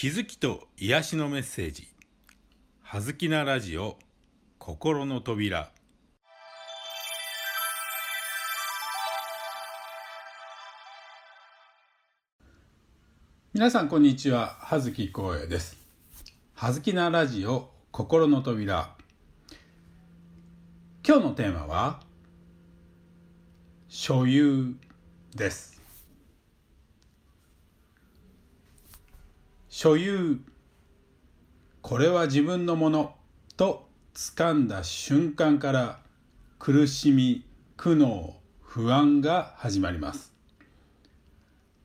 気づきと癒しのメッセージ「はずきなラジオ心の扉」皆さんこんにちは。葉月光栄です。はずきなラジオ心の扉。今日のテーマは所有です。所有これは自分のものと掴んだ瞬間から苦しみ苦悩不安が始まります。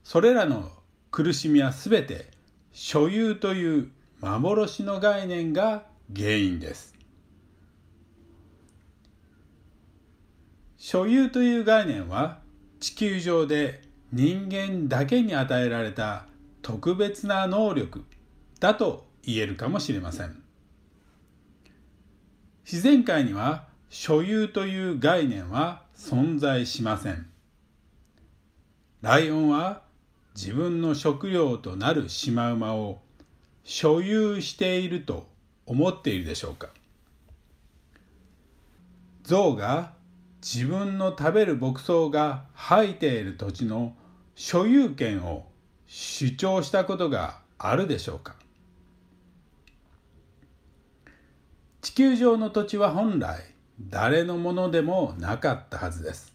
それらの苦しみはすべて所有という幻の概念が原因です。所有という概念は地球上で人間だけに与えられた特別な能力だと言えるかもしれません。自然界には所有という概念は存在しません。ライオンは自分の食料となるシマウマを所有していると思っているでしょうか。象が自分の食べる牧草が生えている土地の所有権を主張したことがあるでしょうか？地球上の土地は本来誰のものでもなかったはずです。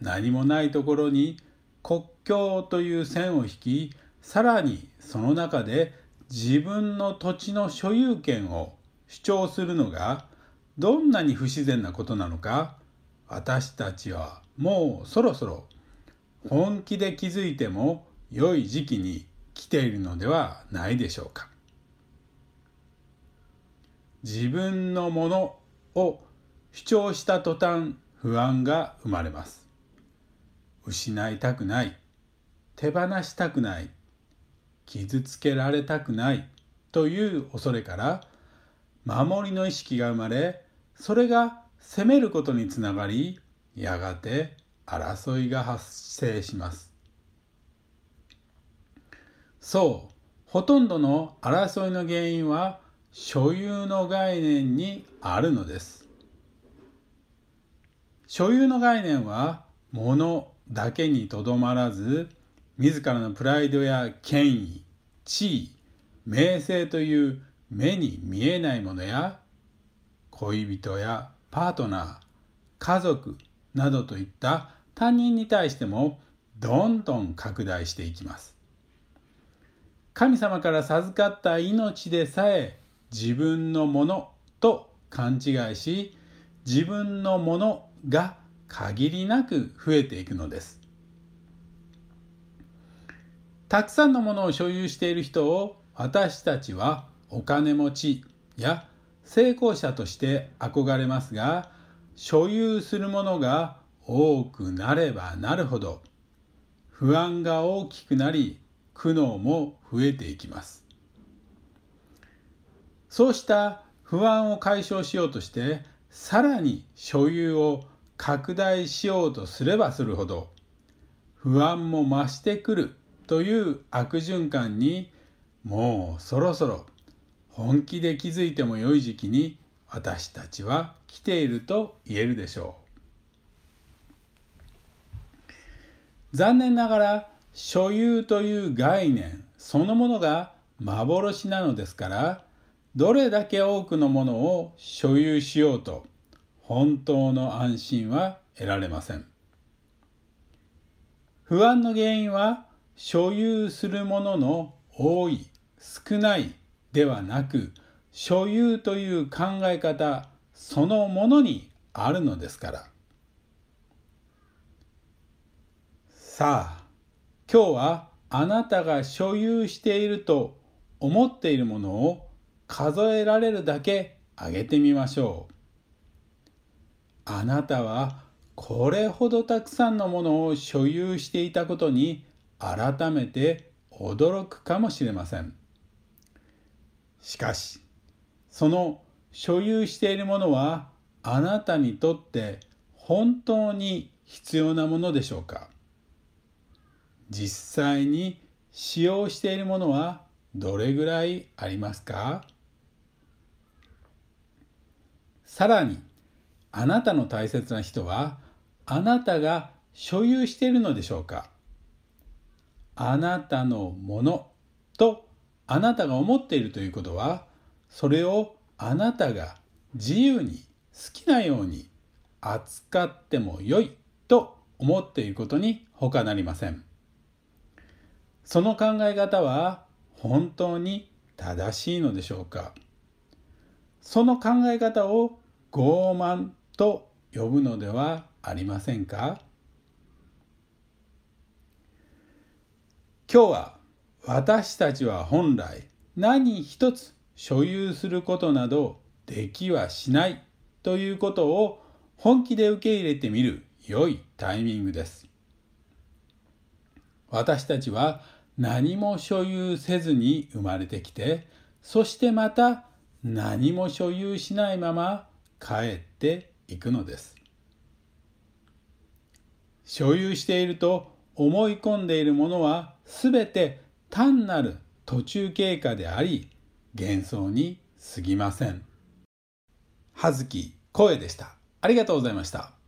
何もないところに国境という線を引きさらにその中で自分の土地の所有権を主張するのがどんなに不自然なことなのか私たちはもうそろそろ本気で気づいても良い時期に来ているのではないでしょうか。自分のものを主張した途端不安が生まれます。失いたくない、手放したくない、傷つけられたくないという恐れから守りの意識が生まれ、それが責めることにつながり、やがて争いが発生します。そう。ほとんどの争いの原因は所有の概念にあるのです。所有の概念は物だけにとどまらず自らのプライドや権威地位名声という目に見えないものや恋人やパートナー家族などといった他人に対してもどんどん拡大していきます。神様から授かった命でさえ自分のものと勘違いし自分のものが限りなく増えていくのです。たくさんのものを所有している人を私たちはお金持ちや成功者として憧れますが所有するものが多くなればなるほど不安が大きくなり苦悩も増えていきます。そうした不安を解消しようとしてさらに所有を拡大しようとすればするほど不安も増してくるという悪循環にもうそろそろ本気で気づいても良い時期に私たちは来ていると言えるでしょう。残念ながら所有という概念そのものが幻なのですからどれだけ多くのものを所有しようと本当の安心は得られません。不安の原因は所有するものの多い少ないではなく所有という考え方そのものにあるのですから。さあ今日はあなたが所有していると思っているものを数えられるだけあげてみましょう。あなたはこれほどたくさんのものを所有していたことに改めて驚くかもしれません。しかし、その所有しているものはあなたにとって本当に必要なものでしょうか？実際に使用しているものはどれぐらいありますか？さらにあなたの大切な人はあなたが所有しているのでしょうか？あなたのものとあなたが思っているということはそれをあなたが自由に好きなように扱ってもよいと思っていることに他なりません。その考え方は本当に正しいのでしょうか？その考え方を傲慢と呼ぶのではありませんか？今日は私たちは本来何一つ所有することなどできはしないということを本気で受け入れてみる良いタイミングです。私たちは何も所有せずに生まれてきてそしてまた何も所有しないまま帰っていくのです。所有していると思い込んでいるものは全て単なる途中経過であり幻想に過ぎません。葉月声でした。ありがとうございました。